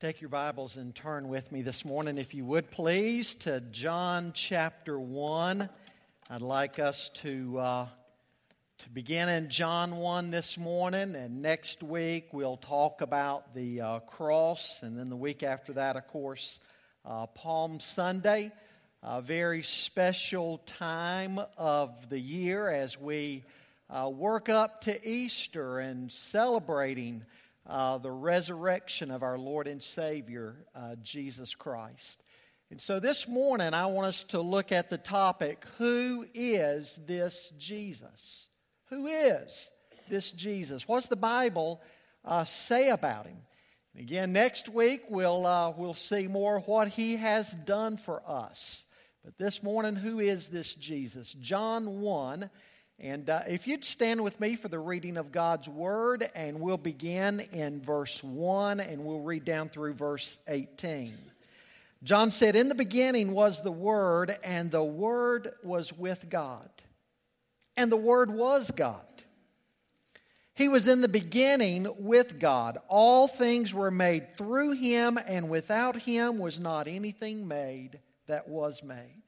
Take your Bibles and turn with me this morning, if you would please, to John chapter 1. I'd like us to, uh, to begin in John 1 this morning, and next week we'll talk about the uh, cross, and then the week after that, of course, uh, Palm Sunday. A very special time of the year as we uh, work up to Easter and celebrating uh, the resurrection of our Lord and Savior, uh, Jesus Christ. And so this morning, I want us to look at the topic Who is this Jesus? Who is this Jesus? What's the Bible uh, say about him? And again, next week, we'll, uh, we'll see more what he has done for us. But this morning, who is this Jesus? John 1 and uh, if you'd stand with me for the reading of God's Word, and we'll begin in verse 1 and we'll read down through verse 18. John said, In the beginning was the Word, and the Word was with God, and the Word was God. He was in the beginning with God. All things were made through him, and without him was not anything made that was made.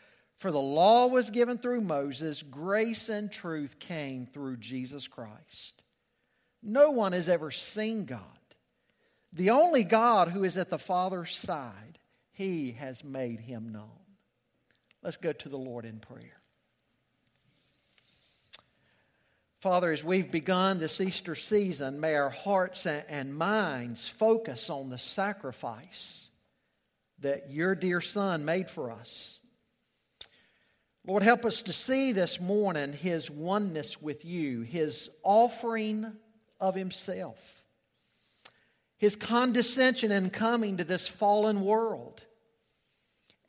For the law was given through Moses, grace and truth came through Jesus Christ. No one has ever seen God. The only God who is at the Father's side, he has made him known. Let's go to the Lord in prayer. Father, as we've begun this Easter season, may our hearts and minds focus on the sacrifice that your dear Son made for us. Lord, help us to see this morning his oneness with you, his offering of himself, his condescension in coming to this fallen world,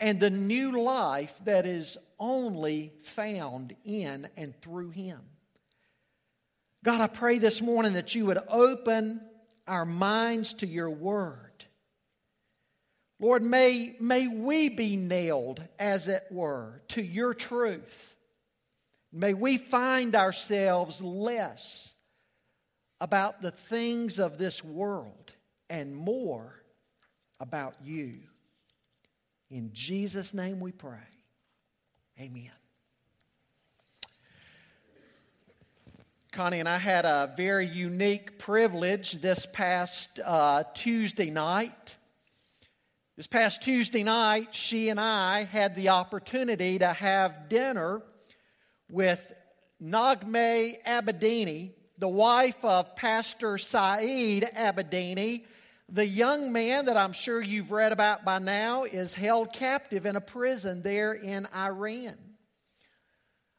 and the new life that is only found in and through him. God, I pray this morning that you would open our minds to your word Lord, may, may we be nailed, as it were, to your truth. May we find ourselves less about the things of this world and more about you. In Jesus' name we pray. Amen. Connie and I had a very unique privilege this past uh, Tuesday night. This past Tuesday night, she and I had the opportunity to have dinner with Naghmeh Abedini, the wife of Pastor Saeed Abedini. The young man that I'm sure you've read about by now is held captive in a prison there in Iran.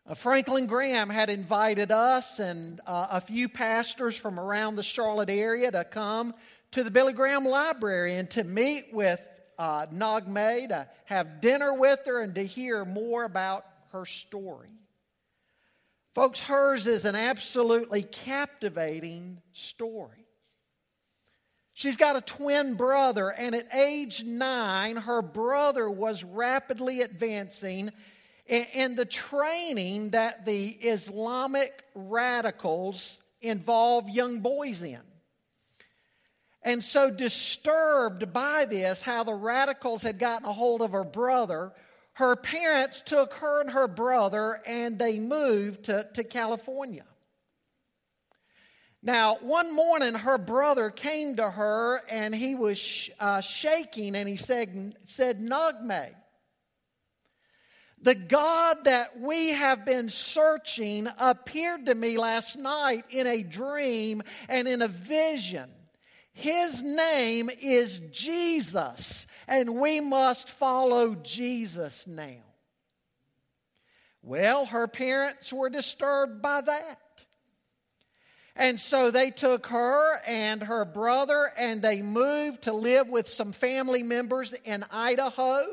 Uh, Franklin Graham had invited us and uh, a few pastors from around the Charlotte area to come to the Billy Graham Library and to meet with uh, Naghmeh to have dinner with her and to hear more about her story. Folks, hers is an absolutely captivating story. She's got a twin brother, and at age nine, her brother was rapidly advancing in the training that the Islamic radicals involve young boys in. And so, disturbed by this, how the radicals had gotten a hold of her brother, her parents took her and her brother and they moved to, to California. Now, one morning, her brother came to her and he was uh, shaking and he said, said Naghmeh, the God that we have been searching appeared to me last night in a dream and in a vision. His name is Jesus, and we must follow Jesus now. Well, her parents were disturbed by that. And so they took her and her brother and they moved to live with some family members in Idaho.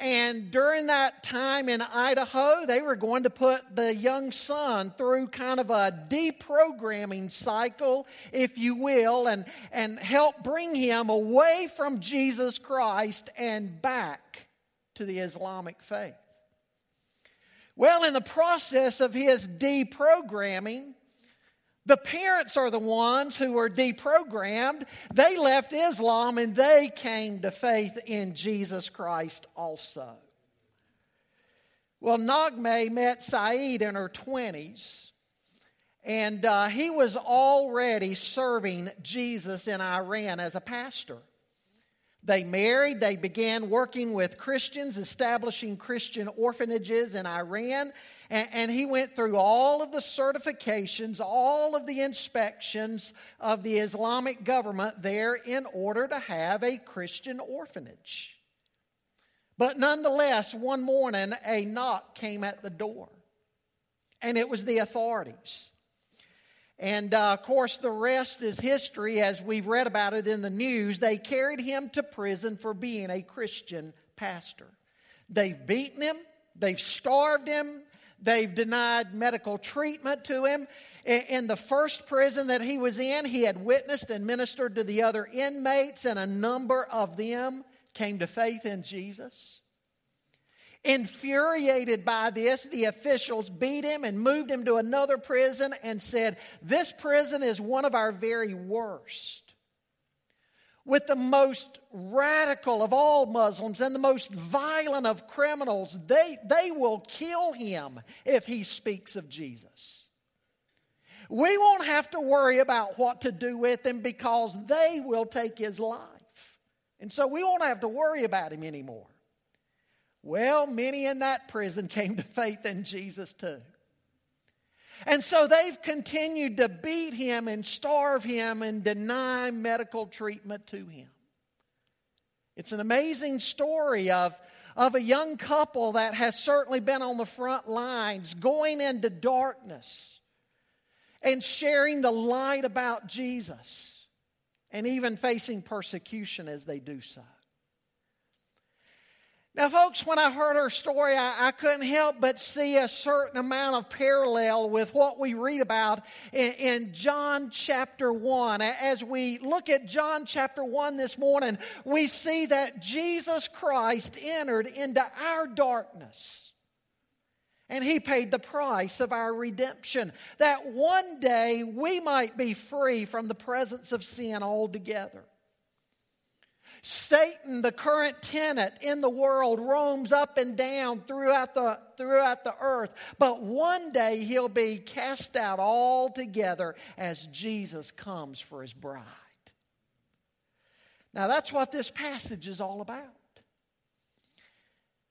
And during that time in Idaho, they were going to put the young son through kind of a deprogramming cycle, if you will, and, and help bring him away from Jesus Christ and back to the Islamic faith. Well, in the process of his deprogramming, the parents are the ones who were deprogrammed. They left Islam and they came to faith in Jesus Christ also. Well, Naghmeh met Saeed in her 20s, and uh, he was already serving Jesus in Iran as a pastor. They married, they began working with Christians, establishing Christian orphanages in Iran, and, and, he went through all of the certifications, all of the inspections of the Islamic government there in order to have a Christian orphanage. But nonetheless, one morning a knock came at the door, and it was the authorities. And uh, of course, the rest is history as we've read about it in the news. They carried him to prison for being a Christian pastor. They've beaten him, they've starved him, they've denied medical treatment to him. In the first prison that he was in, he had witnessed and ministered to the other inmates, and a number of them came to faith in Jesus. Infuriated by this, the officials beat him and moved him to another prison and said, This prison is one of our very worst. With the most radical of all Muslims and the most violent of criminals, they, they will kill him if he speaks of Jesus. We won't have to worry about what to do with him because they will take his life. And so we won't have to worry about him anymore. Well, many in that prison came to faith in Jesus too. And so they've continued to beat him and starve him and deny medical treatment to him. It's an amazing story of, of a young couple that has certainly been on the front lines, going into darkness and sharing the light about Jesus, and even facing persecution as they do so. Now, folks, when I heard her story, I, I, couldn't help but see a certain amount of parallel with what we read about in, in, John chapter 1. As we look at John chapter 1 this morning, we see that Jesus Christ entered into our darkness. And he paid the price of our redemption, that one day we might be free from the presence of sin altogether. Satan, the current tenant in the world, roams up and down throughout the, throughout the earth. But one day he'll be cast out altogether as Jesus comes for his bride. Now, that's what this passage is all about.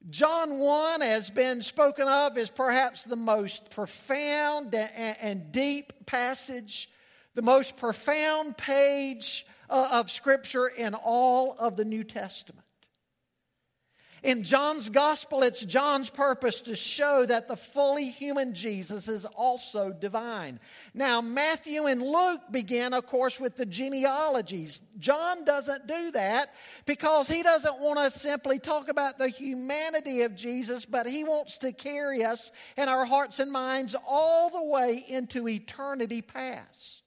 John 1 has been spoken of as perhaps the most profound and deep passage, the most profound page Uh, of Scripture in all of the New Testament. In John's gospel, it's John's purpose to show that the fully human Jesus is also divine. Now, Matthew and Luke begin, of course, with the genealogies. John doesn't do that because he doesn't want to simply talk about the humanity of Jesus, but he wants to carry us in our hearts and minds all the way into eternity past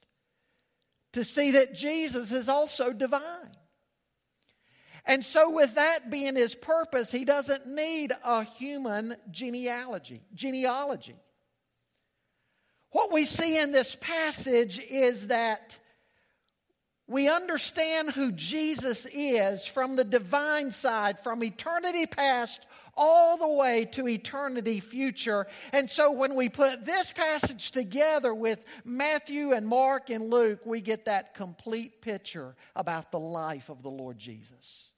to see that Jesus is also divine. And so, with that being his purpose, he doesn't need a human genealogy. Genealogy. What we see in this passage is that we understand who Jesus is from the divine side, from eternity past all the way to eternity future. And so when we put this passage together with Matthew and Mark and Luke, we get that complete picture about the life of the Lord Jesus.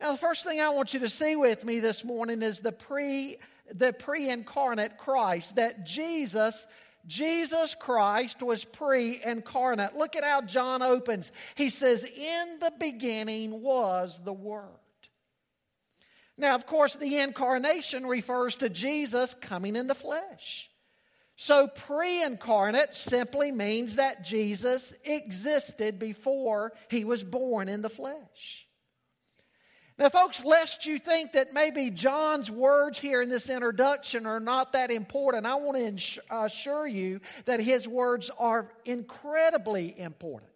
Now, the first thing I want you to see with me this morning is the pre the pre-incarnate Christ that Jesus Jesus Christ was pre incarnate. Look at how John opens. He says, In the beginning was the Word. Now, of course, the incarnation refers to Jesus coming in the flesh. So, pre incarnate simply means that Jesus existed before he was born in the flesh. Now, folks, lest you think that maybe John's words here in this introduction are not that important, I want to assure you that his words are incredibly important.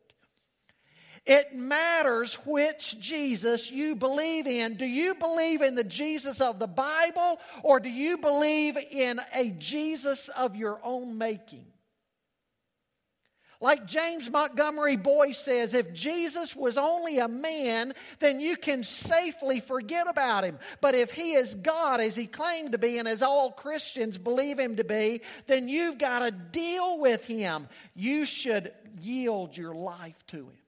It matters which Jesus you believe in. Do you believe in the Jesus of the Bible or do you believe in a Jesus of your own making? Like James Montgomery Boice says, if Jesus was only a man, then you can safely forget about him. But if he is God, as he claimed to be, and as all Christians believe him to be, then you've got to deal with him. You should yield your life to him.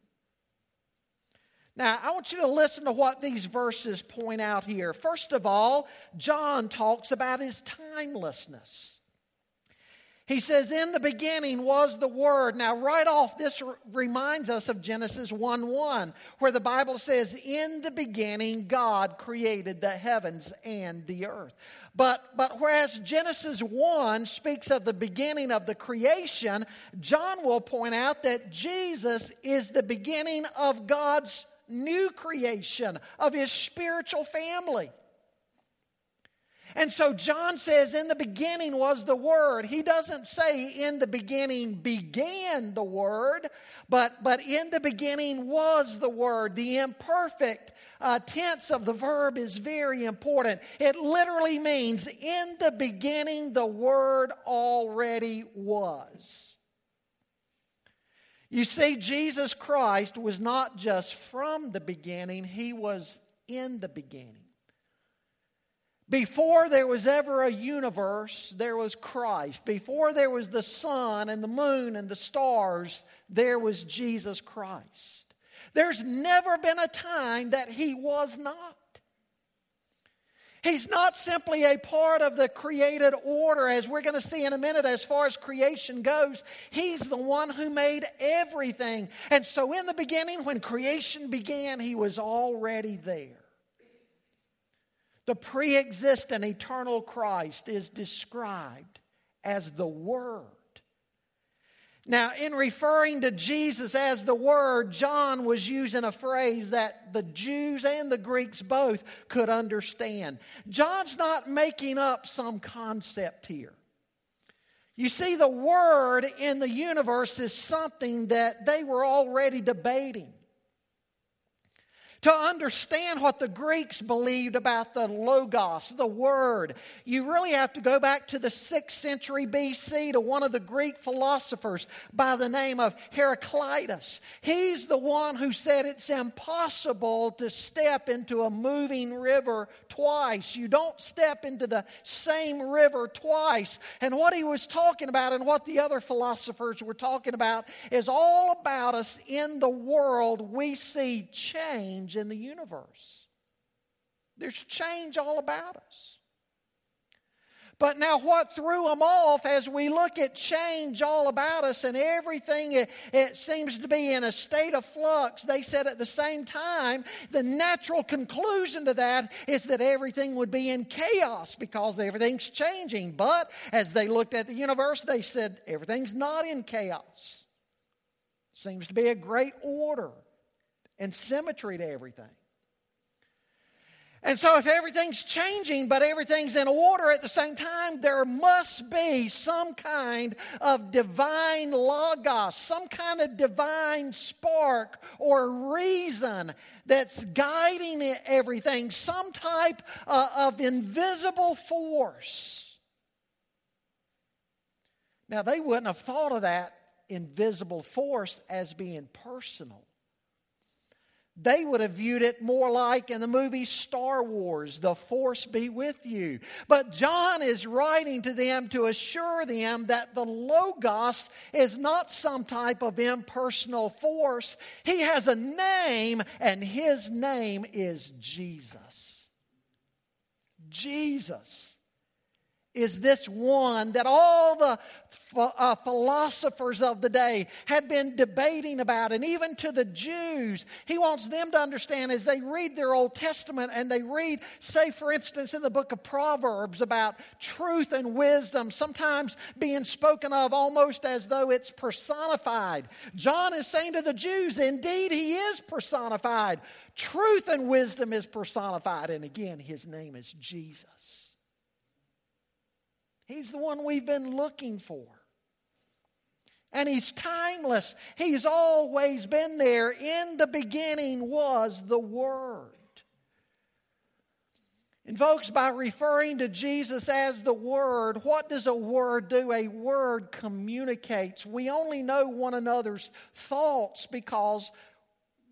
Now, I want you to listen to what these verses point out here. First of all, John talks about his timelessness. He says, In the beginning was the Word. Now, right off, this reminds us of Genesis 1 1, where the Bible says, In the beginning, God created the heavens and the earth. But, but whereas Genesis 1 speaks of the beginning of the creation, John will point out that Jesus is the beginning of God's new creation, of his spiritual family. And so John says, In the beginning was the Word. He doesn't say, In the beginning began the Word, but, but in the beginning was the Word. The imperfect uh, tense of the verb is very important. It literally means, In the beginning the Word already was. You see, Jesus Christ was not just from the beginning, He was in the beginning. Before there was ever a universe, there was Christ. Before there was the sun and the moon and the stars, there was Jesus Christ. There's never been a time that he was not. He's not simply a part of the created order, as we're going to see in a minute, as far as creation goes. He's the one who made everything. And so, in the beginning, when creation began, he was already there. The pre existent eternal Christ is described as the Word. Now, in referring to Jesus as the Word, John was using a phrase that the Jews and the Greeks both could understand. John's not making up some concept here. You see, the Word in the universe is something that they were already debating to understand what the Greeks believed about the Logos, the Word, you really have to go back to the 6th century BC to one of the Greek philosophers by the name of Heraclitus. He's the one who said it's impossible to step into a moving river twice. You don't step into the same river twice. And what he was talking about and what the other philosophers were talking about is all about us in the world we see change change in the universe. There's change all about us. But now, what threw them off as we look at change all about us and everything, it, it, seems to be in a state of flux. They said at the same time, the natural conclusion to that is that everything would be in chaos because everything's changing. But as they looked at the universe, they said everything's not in chaos. Seems to be a great order and symmetry to everything. And so, if everything's changing, but everything's in order at the same time, there must be some kind of divine logos, some kind of divine spark or reason that's guiding everything, some type uh, of invisible force. Now, they wouldn't have thought of that invisible force as being personal they would have viewed it more like in the movie Star Wars, the force be with you. But John is writing to them to assure them that the Logos is not some type of impersonal force. He has a name, and his name is Jesus. Jesus is this one that all the uh, philosophers of the day had been debating about, and even to the Jews, he wants them to understand as they read their Old Testament and they read, say, for instance, in the book of Proverbs about truth and wisdom, sometimes being spoken of almost as though it's personified. John is saying to the Jews, indeed, he is personified. Truth and wisdom is personified, and again, his name is Jesus. He's the one we've been looking for. And He's timeless. He's always been there. In the beginning was the Word. And, folks, by referring to Jesus as the Word, what does a word do? A word communicates. We only know one another's thoughts because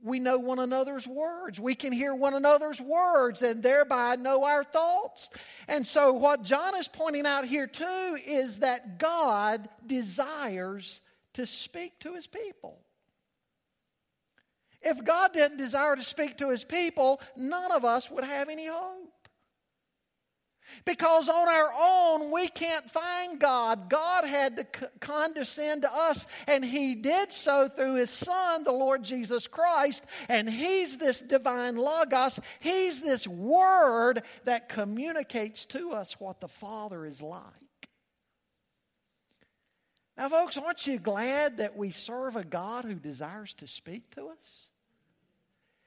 we know one another's words. We can hear one another's words and thereby know our thoughts. And so, what John is pointing out here too is that God desires to speak to his people. If God didn't desire to speak to his people, none of us would have any hope. Because on our own, we can't find God. God had to condescend to us, and He did so through His Son, the Lord Jesus Christ. And He's this divine Logos. He's this Word that communicates to us what the Father is like. Now, folks, aren't you glad that we serve a God who desires to speak to us?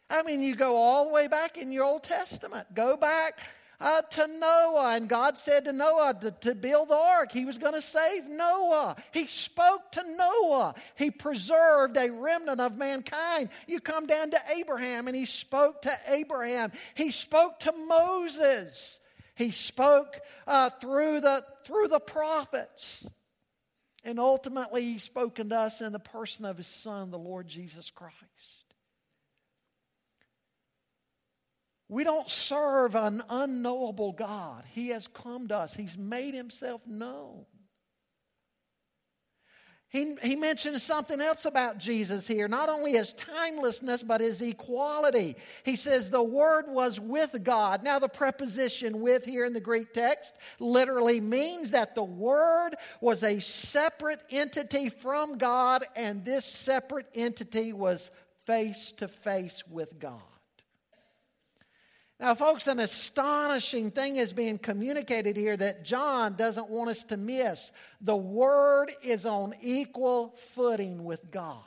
I mean, you go all the way back in your Old Testament. Go back uh, to Noah, and God said to Noah to, to build the ark. He was going to save Noah. He spoke to Noah. He preserved a remnant of mankind. You come down to Abraham, and he spoke to Abraham. He spoke to Moses. He spoke uh, through, the, through the prophets. And ultimately, he's spoken to us in the person of his Son, the Lord Jesus Christ. We don't serve an unknowable God. He has come to us, He's made Himself known. He, he mentions something else about Jesus here, not only his timelessness, but his equality. He says the Word was with God. Now, the preposition with here in the Greek text literally means that the Word was a separate entity from God, and this separate entity was face to face with God. Now, folks, an astonishing thing is being communicated here that John doesn't want us to miss. The Word is on equal footing with God.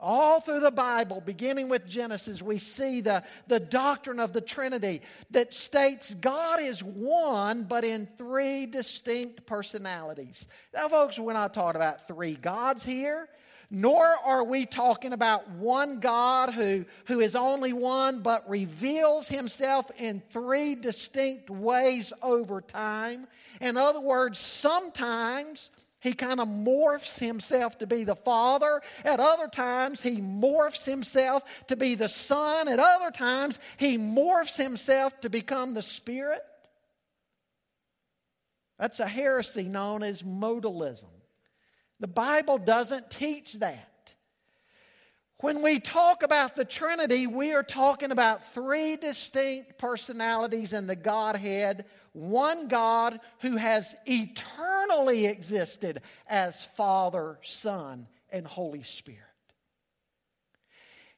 All through the Bible, beginning with Genesis, we see the, the doctrine of the Trinity that states God is one, but in three distinct personalities. Now, folks, we're not talking about three gods here nor are we talking about one God who, who is only one but reveals himself in three distinct ways over time. In other words, sometimes he kind of morphs himself to be the Father. At other times, he morphs himself to be the Son. At other times, he morphs himself to become the Spirit. That's a heresy known as modalism. The Bible doesn't teach that. When we talk about the Trinity, we are talking about three distinct personalities in the Godhead. One God who has eternally existed as Father, Son, and Holy Spirit.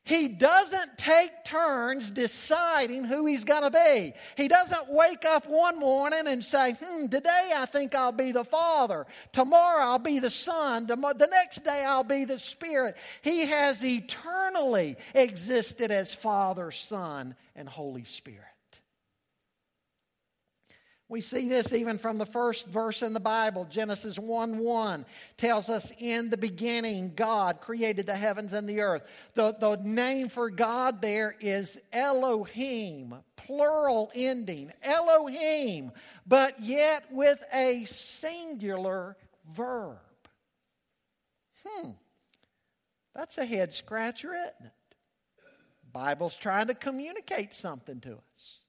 He doesn't take turns deciding who he's going to be. He doesn't wake up one morning and say, hmm, today I think I'll be the Father. Tomorrow I'll be the Son. The next day I'll be the Spirit. He has eternally existed as Father, Son, and Holy Spirit. We see this even from the first verse in the Bible. Genesis 1 1 tells us, In the beginning, God created the heavens and the earth. The, the name for God there is Elohim, plural ending, Elohim, but yet with a singular verb. Hmm, that's a head scratcher, isn't it? Bible's trying to communicate something to us.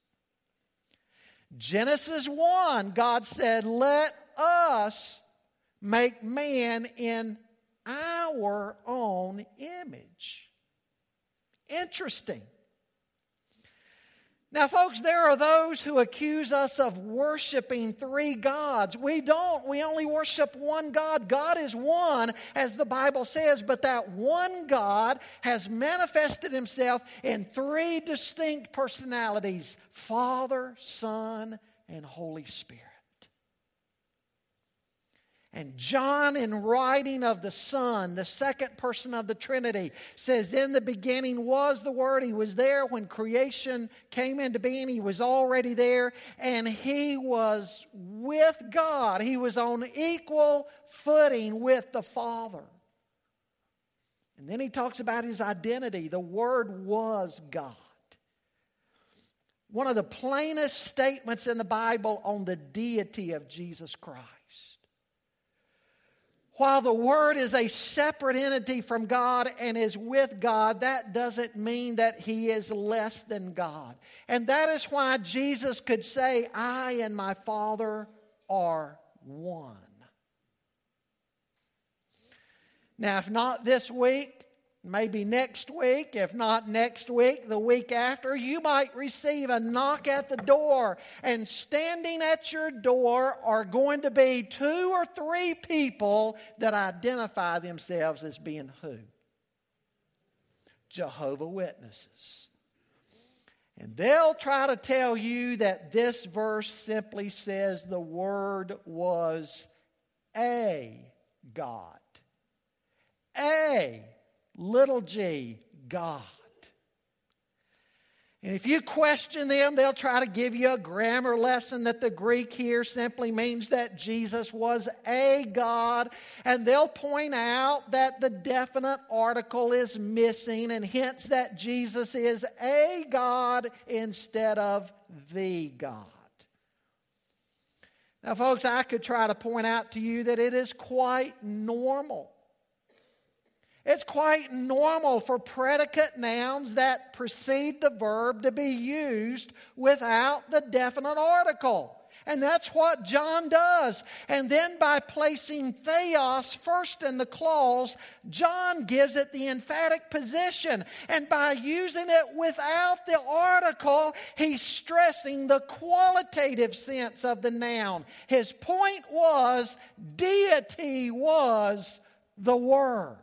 Genesis 1, God said, Let us make man in our own image. Interesting. Now, folks, there are those who accuse us of worshiping three gods. We don't. We only worship one God. God is one, as the Bible says, but that one God has manifested himself in three distinct personalities Father, Son, and Holy Spirit. And John, in writing of the Son, the second person of the Trinity, says, In the beginning was the Word. He was there when creation came into being. He was already there. And He was with God. He was on equal footing with the Father. And then he talks about his identity. The Word was God. One of the plainest statements in the Bible on the deity of Jesus Christ. While the Word is a separate entity from God and is with God, that doesn't mean that He is less than God. And that is why Jesus could say, I and my Father are one. Now, if not this week, maybe next week, if not next week, the week after, you might receive a knock at the door. And standing at your door are going to be two or three people that identify themselves as being who? Jehovah Witnesses. And they'll try to tell you that this verse simply says the Word was a God. A little g, God. And if you question them, they'll try to give you a grammar lesson that the Greek here simply means that Jesus was a God. And they'll point out that the definite article is missing and hence that Jesus is a God instead of the God. Now, folks, I could try to point out to you that it is quite normal it's quite normal for predicate nouns that precede the verb to be used without the definite article. And that's what John does. And then by placing theos first in the clause, John gives it the emphatic position. And by using it without the article, he's stressing the qualitative sense of the noun. His point was deity was the Word.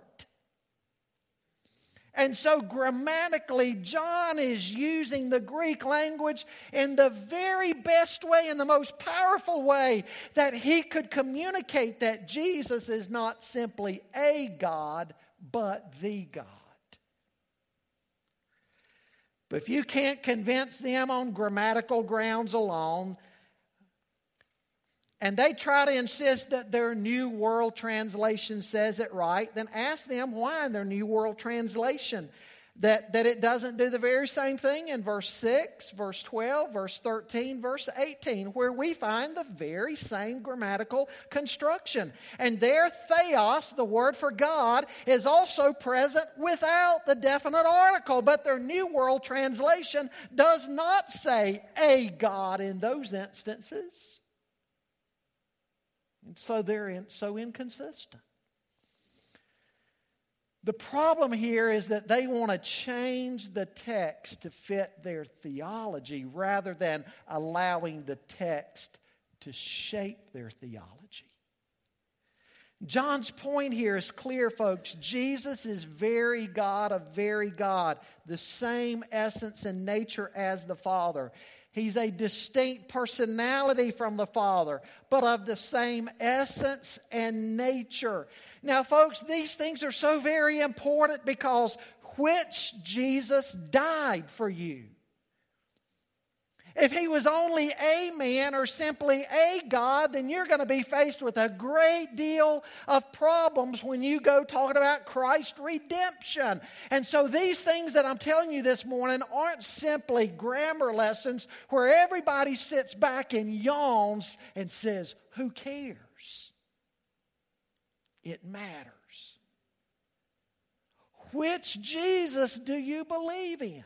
And so, grammatically, John is using the Greek language in the very best way, in the most powerful way that he could communicate that Jesus is not simply a God, but the God. But if you can't convince them on grammatical grounds alone, and they try to insist that their New World Translation says it right, then ask them why in their New World Translation that, that it doesn't do the very same thing in verse 6, verse 12, verse 13, verse 18, where we find the very same grammatical construction. And there, theos, the word for God, is also present without the definite article, but their New World Translation does not say a God in those instances. And so they're in, so inconsistent. The problem here is that they want to change the text to fit their theology rather than allowing the text to shape their theology. John's point here is clear, folks. Jesus is very God of very God, the same essence and nature as the Father. He's a distinct personality from the Father, but of the same essence and nature. Now, folks, these things are so very important because which Jesus died for you? If he was only a man or simply a God, then you're going to be faced with a great deal of problems when you go talking about Christ's redemption. And so these things that I'm telling you this morning aren't simply grammar lessons where everybody sits back and yawns and says, Who cares? It matters. Which Jesus do you believe in?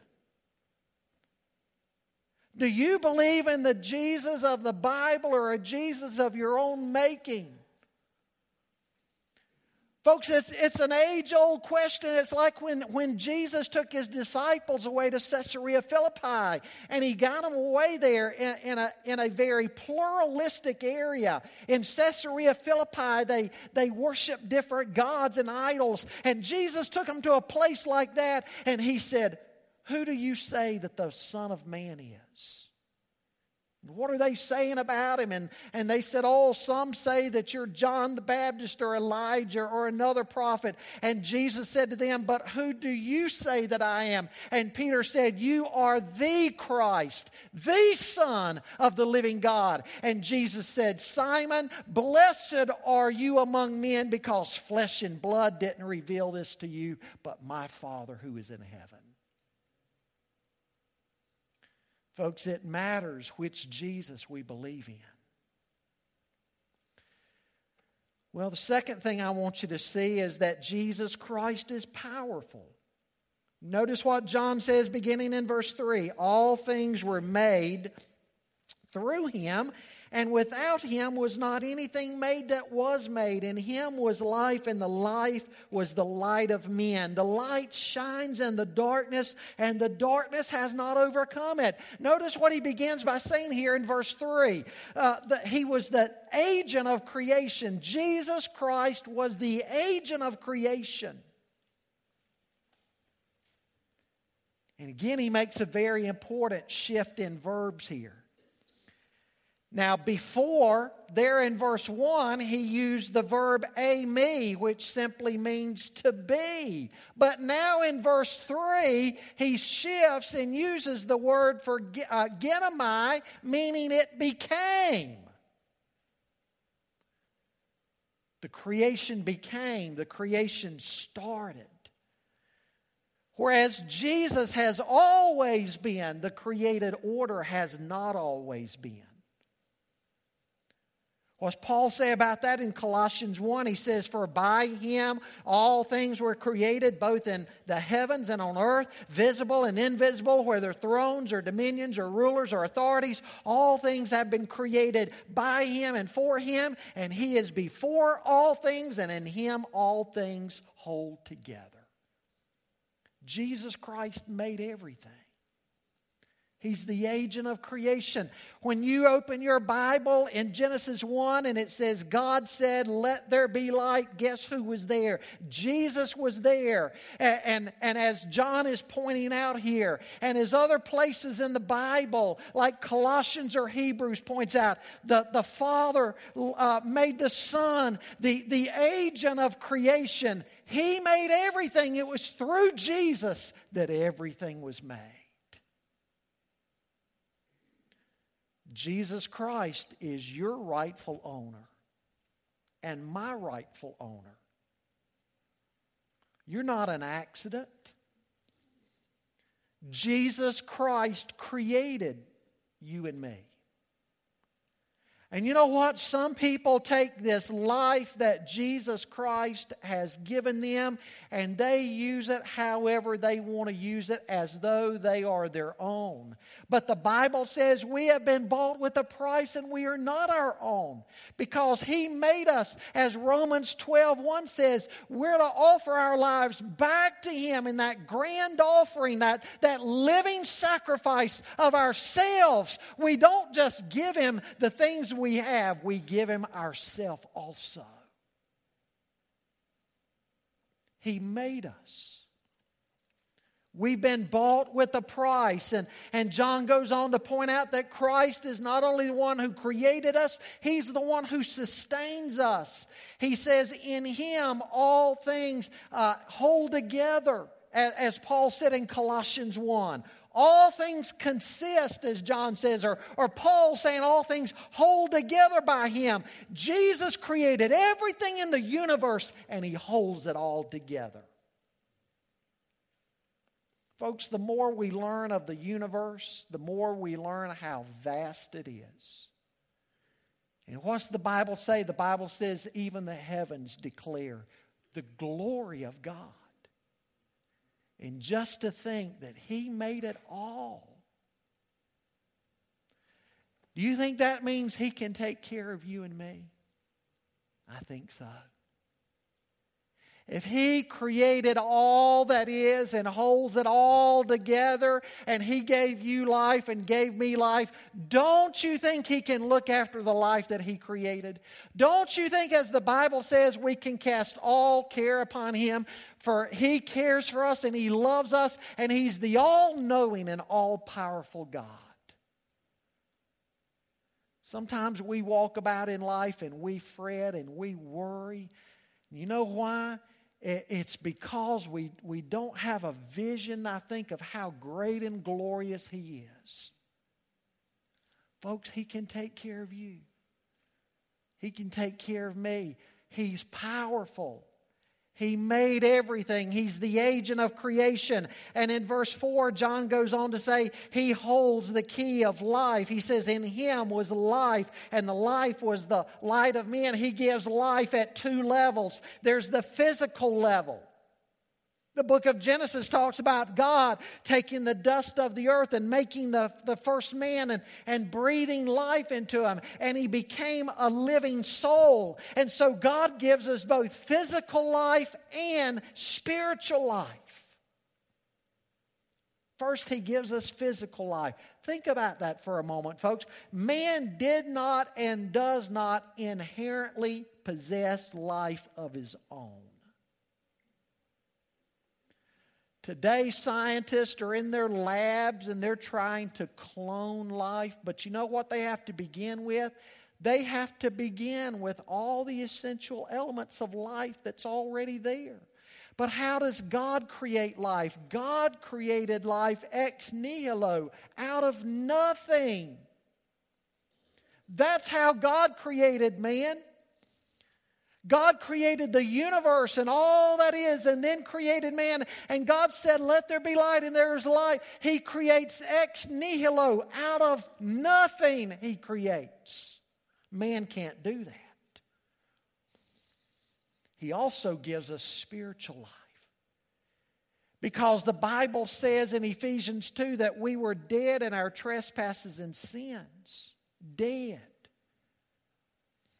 Do you believe in the Jesus of the Bible or a Jesus of your own making? Folks, it's, it's an age old question. It's like when, when Jesus took his disciples away to Caesarea Philippi and he got them away there in, in, a, in a very pluralistic area. In Caesarea Philippi, they, they worshiped different gods and idols. And Jesus took them to a place like that and he said, Who do you say that the Son of Man is? What are they saying about him? And, and they said, Oh, some say that you're John the Baptist or Elijah or another prophet. And Jesus said to them, But who do you say that I am? And Peter said, You are the Christ, the Son of the living God. And Jesus said, Simon, blessed are you among men because flesh and blood didn't reveal this to you, but my Father who is in heaven. Folks, it matters which Jesus we believe in. Well, the second thing I want you to see is that Jesus Christ is powerful. Notice what John says beginning in verse 3 All things were made through him, and without him was not anything made that was made. In him was life, and the life was the light of men. The light shines in the darkness, and the darkness has not overcome it. Notice what he begins by saying here in verse 3 uh, that he was the agent of creation. Jesus Christ was the agent of creation. And again, he makes a very important shift in verbs here. Now, before, there in verse 1, he used the verb eimi, which simply means to be. But now in verse 3, he shifts and uses the word for uh, meaning it became. The creation became, the creation started. Whereas Jesus has always been, the created order has not always been. What's Paul say about that in Colossians 1? He says, For by him all things were created, both in the heavens and on earth, visible and invisible, whether thrones or dominions or rulers or authorities. All things have been created by him and for him, and he is before all things, and in him all things hold together. Jesus Christ made everything. He's the agent of creation. When you open your Bible in Genesis 1 and it says, God said, Let there be light, guess who was there? Jesus was there. And, and, and as John is pointing out here, and as other places in the Bible, like Colossians or Hebrews points out, the, the Father uh, made the Son the, the agent of creation. He made everything. It was through Jesus that everything was made. Jesus Christ is your rightful owner and my rightful owner. You're not an accident. Jesus Christ created you and me. And you know what? Some people take this life that Jesus Christ has given them and they use it however they want to use it as though they are their own. But the Bible says we have been bought with a price and we are not our own because He made us, as Romans 12 1 says, we're to offer our lives back to Him in that grand offering, that, that living sacrifice of ourselves. We don't just give Him the things we have, we give him ourself also. He made us. We've been bought with a price. And, and John goes on to point out that Christ is not only the one who created us, He's the one who sustains us. He says, In Him all things uh, hold together, as, as Paul said in Colossians 1. All things consist, as John says, or, or Paul saying all things hold together by Him. Jesus created everything in the universe and He holds it all together. Folks, the more we learn of the universe, the more we learn how vast it is. And what's the Bible say? The Bible says, even the heavens declare the glory of God. And just to think that He made it all. Do you think that means He can take care of you and me? I think so. If He created all that is and holds it all together, and He gave you life and gave me life, don't you think He can look after the life that He created? Don't you think, as the Bible says, we can cast all care upon Him? For He cares for us and He loves us, and He's the all knowing and all powerful God. Sometimes we walk about in life and we fret and we worry. You know why? It's because we, we don't have a vision, I think, of how great and glorious He is. Folks, He can take care of you, He can take care of me. He's powerful. He made everything. He's the agent of creation. And in verse 4, John goes on to say, He holds the key of life. He says, In Him was life, and the life was the light of men. He gives life at two levels there's the physical level. The book of Genesis talks about God taking the dust of the earth and making the, the first man and, and breathing life into him. And he became a living soul. And so God gives us both physical life and spiritual life. First, he gives us physical life. Think about that for a moment, folks. Man did not and does not inherently possess life of his own. Today, scientists are in their labs and they're trying to clone life, but you know what they have to begin with? They have to begin with all the essential elements of life that's already there. But how does God create life? God created life ex nihilo, out of nothing. That's how God created man. God created the universe and all that is, and then created man. And God said, Let there be light, and there is light. He creates ex nihilo. Out of nothing, He creates. Man can't do that. He also gives us spiritual life. Because the Bible says in Ephesians 2 that we were dead in our trespasses and sins. Dead.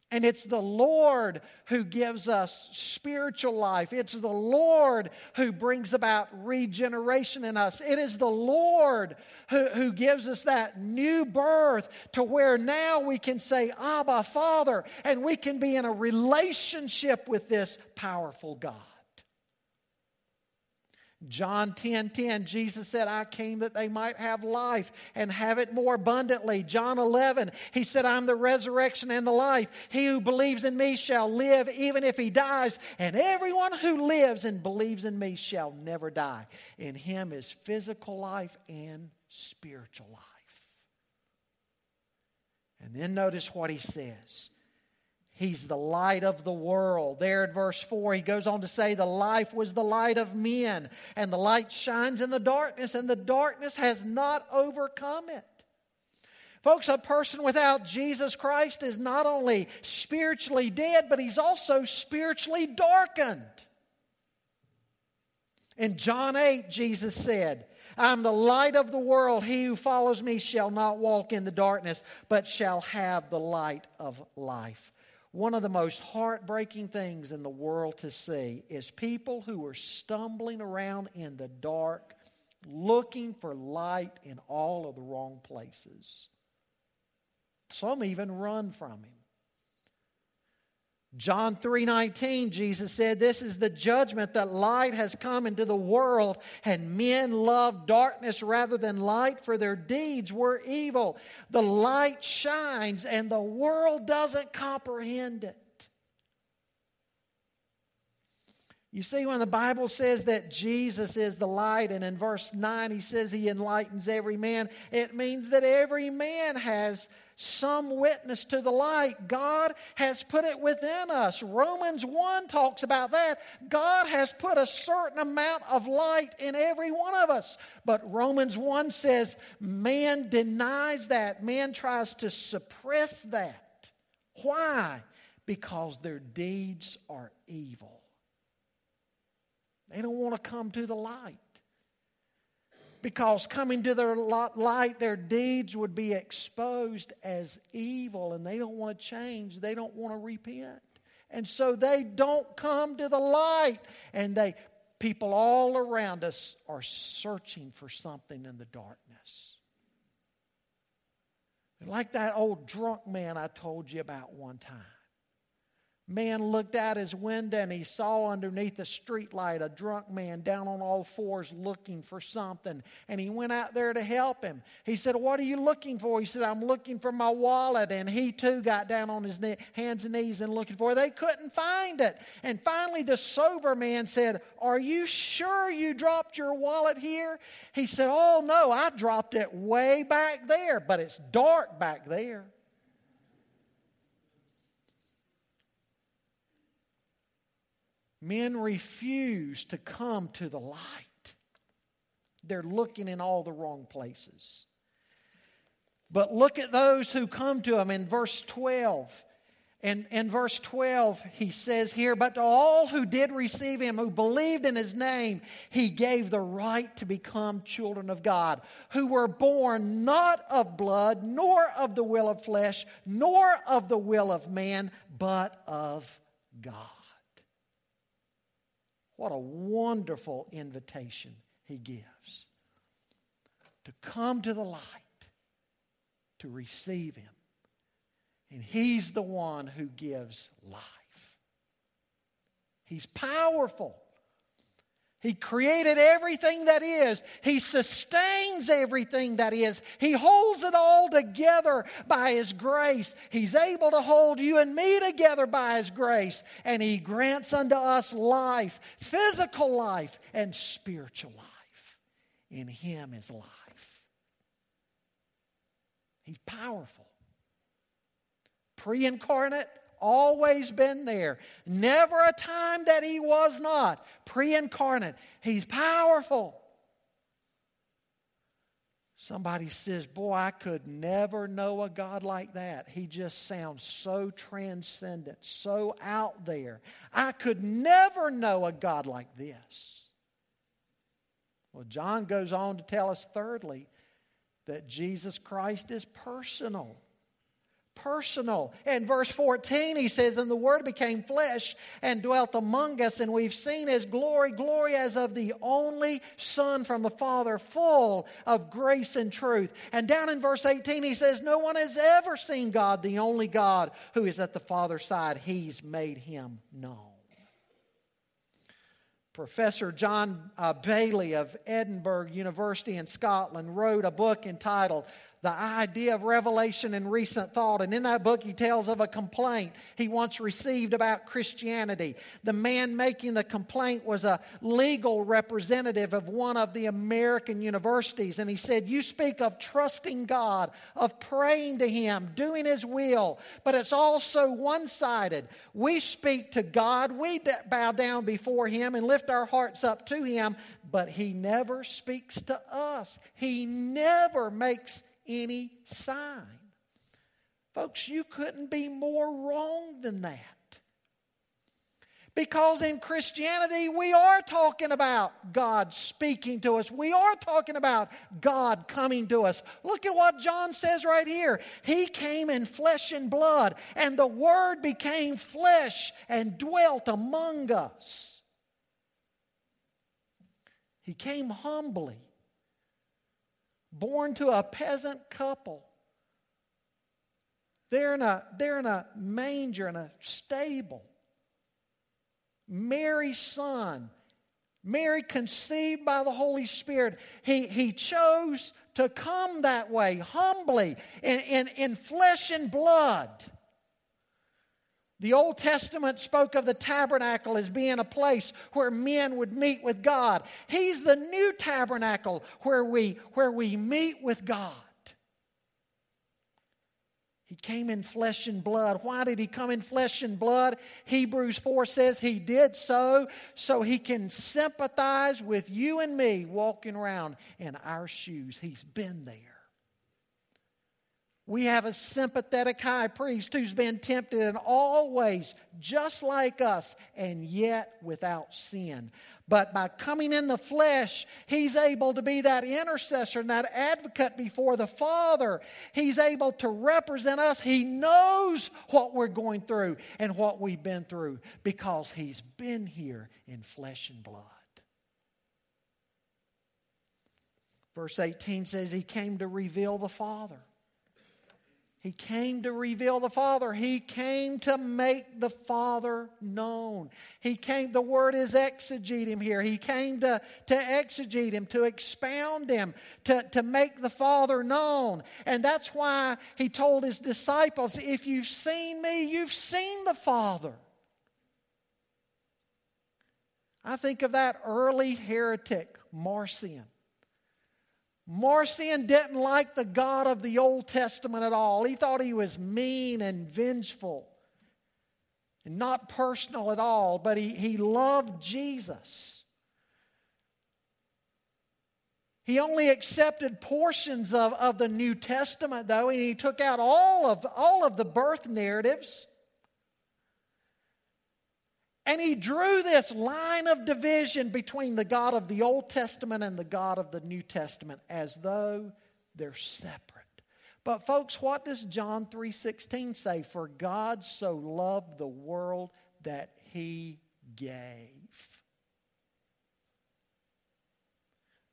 And it's the Lord who gives us spiritual life. It's the Lord who brings about regeneration in us. It is the Lord who, who gives us that new birth to where now we can say, Abba, Father, and we can be in a relationship with this powerful God. John 10 10, Jesus said, I came that they might have life and have it more abundantly. John 11, he said, I'm the resurrection and the life. He who believes in me shall live even if he dies, and everyone who lives and believes in me shall never die. In him is physical life and spiritual life. And then notice what he says. He's the light of the world. There in verse 4, he goes on to say, The life was the light of men, and the light shines in the darkness, and the darkness has not overcome it. Folks, a person without Jesus Christ is not only spiritually dead, but he's also spiritually darkened. In John 8, Jesus said, I'm the light of the world. He who follows me shall not walk in the darkness, but shall have the light of life. One of the most heartbreaking things in the world to see is people who are stumbling around in the dark looking for light in all of the wrong places. Some even run from Him. John 3:19 Jesus said this is the judgment that light has come into the world and men love darkness rather than light for their deeds were evil. The light shines and the world doesn't comprehend it. You see, when the Bible says that Jesus is the light, and in verse 9 he says he enlightens every man, it means that every man has some witness to the light. God has put it within us. Romans 1 talks about that. God has put a certain amount of light in every one of us. But Romans 1 says man denies that, man tries to suppress that. Why? Because their deeds are evil. They don't want to come to the light. Because coming to their light, their deeds would be exposed as evil, and they don't want to change. They don't want to repent. And so they don't come to the light. And they people all around us are searching for something in the darkness. Like that old drunk man I told you about one time man looked out his window and he saw underneath a streetlight a drunk man down on all fours looking for something. And he went out there to help him. He said, What are you looking for? He said, I'm looking for my wallet. And he too got down on his hands and knees and looking for it. They couldn't find it. And finally, the sober man said, Are you sure you dropped your wallet here? He said, Oh, no, I dropped it way back there, but it's dark back there. Men refuse to come to the light. They're looking in all the wrong places. But look at those who come to him in verse 12. And in verse 12, he says here, But to all who did receive him, who believed in his name, he gave the right to become children of God, who were born not of blood, nor of the will of flesh, nor of the will of man, but of God. What a wonderful invitation he gives to come to the light, to receive him. And he's the one who gives life. He's powerful. He created everything that is. He sustains everything that is. He holds it all together by His grace. He's able to hold you and me together by His grace. And He grants unto us life, physical life, and spiritual life. In Him is life. He's powerful. Pre incarnate, always been there. Never a time that he was not. Pre incarnate. He's powerful. Somebody says, Boy, I could never know a God like that. He just sounds so transcendent, so out there. I could never know a God like this. Well, John goes on to tell us, thirdly, that Jesus Christ is personal personal. In verse 14, he says, And the Word became flesh and dwelt among us, and we've seen his glory, glory as of the only Son from the Father, full of grace and truth. And down in verse 18, he says, No one has ever seen God, the only God who is at the Father's side. He's made him known. Professor John uh, Baillie of Edinburgh University in Scotland wrote a book entitled the idea of revelation and recent thought. And in that book, he tells of a complaint he once received about Christianity. The man making the complaint was a legal representative of one of the American universities. And he said, You speak of trusting God, of praying to Him, doing His will, but it's also one sided. We speak to God, we bow down before Him and lift our hearts up to Him, but He never speaks to us. He never makes any sign. Folks, you couldn't be more wrong than that. Because in Christianity, we are talking about God speaking to us. We are talking about God coming to us. Look at what John says right here. He came in flesh and blood, and the Word became flesh and dwelt among us. He came humbly born to a peasant couple. They're in a, they're in a manger, in a stable. Mary's son, Mary conceived by the Holy Spirit. He, he chose to come that way, humbly, in, in, in flesh and blood. The Old Testament spoke of the tabernacle as being a place where men would meet with God. He's the new tabernacle where we, where we meet with God. He came in flesh and blood. Why did he come in flesh and blood? Hebrews 4 says he did so so he can sympathize with you and me walking around in our shoes. He's been there. We have a sympathetic high priest who's been tempted in all ways, just like us, and yet without sin. But by coming in the flesh, he's able to be that intercessor and that advocate before the Father. He's able to represent us. He knows what we're going through and what we've been through because he's been here in flesh and blood. Verse 18 says he came to reveal the Father. He came to reveal the Father. He came to make the Father known. He came, the word is exegete him here. He came to, to exegete him, to expound him, to, to make the Father known. And that's why he told his disciples, If you've seen me, you've seen the Father. I think of that early heretic, Marcion. Marcion didn't like the God of the Old Testament at all. He thought he was mean and vengeful and not personal at all, but he, he loved Jesus. He only accepted portions of, of the New Testament, though, and he took out all of, all of the birth narratives. And he drew this line of division between the God of the Old Testament and the God of the New Testament as though they're separate. But folks, what does John 3:16 say? For God so loved the world that he gave.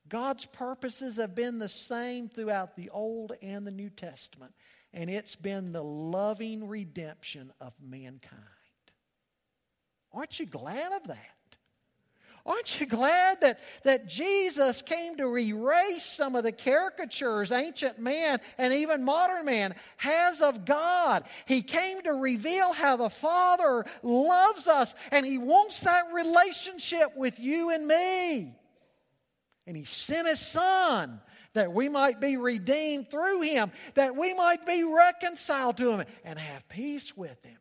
God's purposes have been the same throughout the Old and the New Testament, and it's been the loving redemption of mankind. Aren't you glad of that? Aren't you glad that, that Jesus came to erase some of the caricatures ancient man and even modern man has of God? He came to reveal how the Father loves us and He wants that relationship with you and me. And He sent His Son that we might be redeemed through Him, that we might be reconciled to Him and have peace with Him.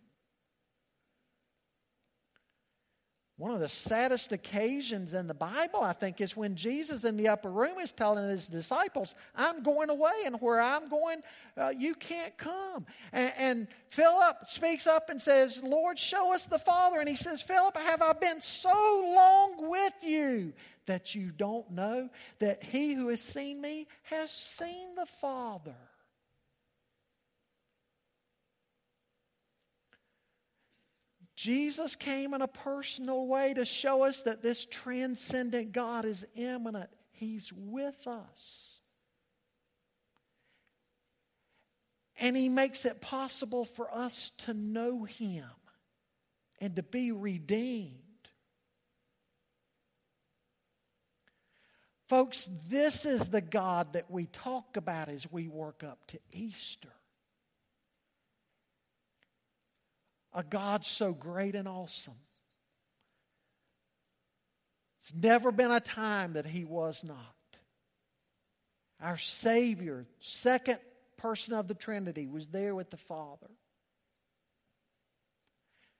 One of the saddest occasions in the Bible, I think, is when Jesus in the upper room is telling his disciples, I'm going away, and where I'm going, uh, you can't come. And, and Philip speaks up and says, Lord, show us the Father. And he says, Philip, have I been so long with you that you don't know that he who has seen me has seen the Father? Jesus came in a personal way to show us that this transcendent God is immanent. He's with us. And He makes it possible for us to know Him and to be redeemed. Folks, this is the God that we talk about as we work up to Easter. A God so great and awesome. There's never been a time that He was not. Our Savior, second person of the Trinity, was there with the Father.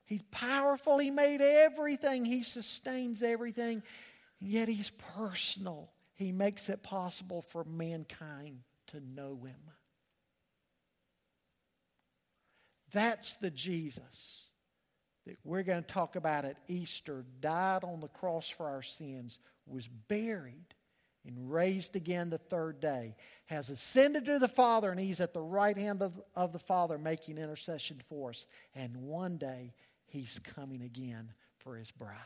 He's powerful. He made everything. He sustains everything. Yet He's personal. He makes it possible for mankind to know Him. That's the Jesus that we're going to talk about at Easter, died on the cross for our sins, was buried, and raised again the third day, has ascended to the Father, and he's at the right hand of, of the Father making intercession for us. And one day, he's coming again for his bride.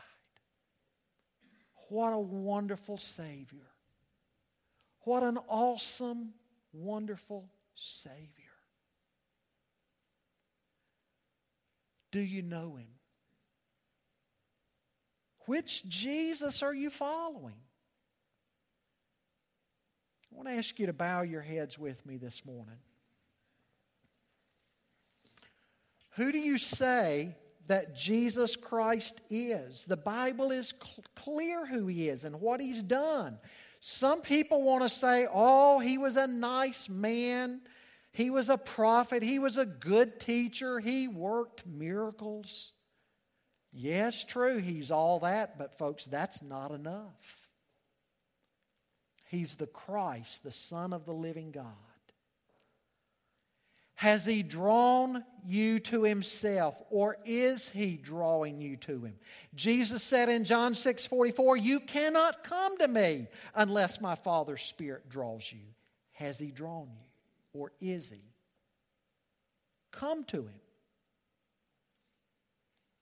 What a wonderful Savior. What an awesome, wonderful Savior. Do you know him? Which Jesus are you following? I want to ask you to bow your heads with me this morning. Who do you say that Jesus Christ is? The Bible is cl- clear who he is and what he's done. Some people want to say, oh, he was a nice man. He was a prophet. He was a good teacher. He worked miracles. Yes, true, he's all that, but folks, that's not enough. He's the Christ, the Son of the living God. Has he drawn you to himself or is he drawing you to him? Jesus said in John 6 44, You cannot come to me unless my Father's Spirit draws you. Has he drawn you or is he? Come to him.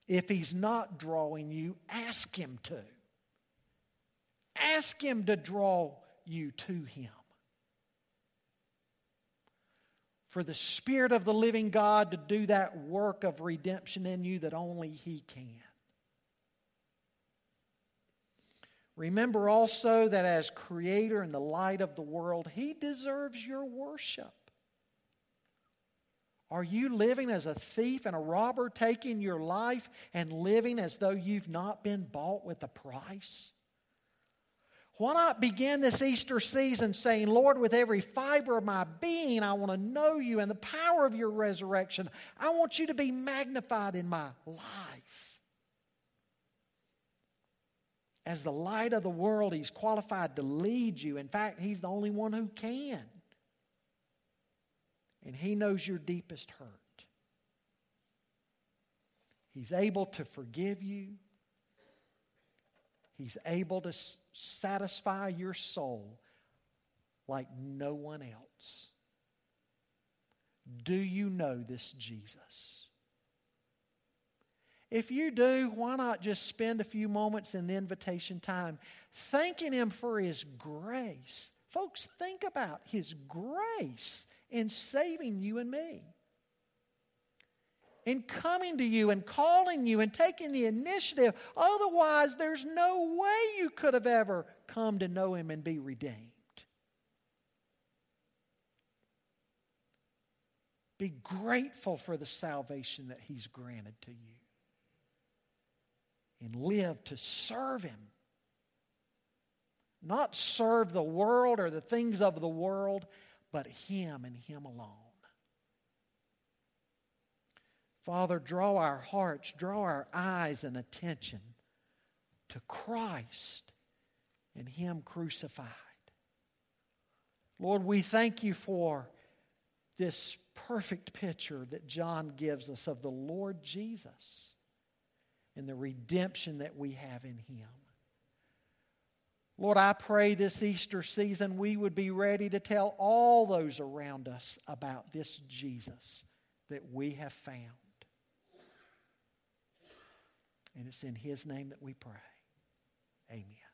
If he's not drawing you, ask him to. Ask him to draw you to him. For the Spirit of the living God to do that work of redemption in you that only he can. Remember also that as creator and the light of the world, he deserves your worship. Are you living as a thief and a robber, taking your life and living as though you've not been bought with a price? Why not begin this Easter season saying, Lord, with every fiber of my being, I want to know you and the power of your resurrection. I want you to be magnified in my life. As the light of the world, He's qualified to lead you. In fact, He's the only one who can and He knows your deepest hurt. He's able to forgive you, He's able to satisfy your soul like no one else. Do you know this Jesus? If you do, why not just spend a few moments in the invitation time thanking Him for His grace? Folks, think about His grace in saving you and me. In coming to you and calling you and taking the initiative. Otherwise, there's no way you could have ever come to know Him and be redeemed. Be grateful for the salvation that He's granted to you. And live to serve Him. Not serve the world or the things of the world, but Him and Him alone. Father, draw our hearts, draw our eyes and attention to Christ and Him crucified. Lord, we thank you for this perfect picture that John gives us of the Lord Jesus and the redemption that we have in Him. Lord, I pray this Easter season we would be ready to tell all those around us about this Jesus that we have found. And it's in His name that we pray. Amen.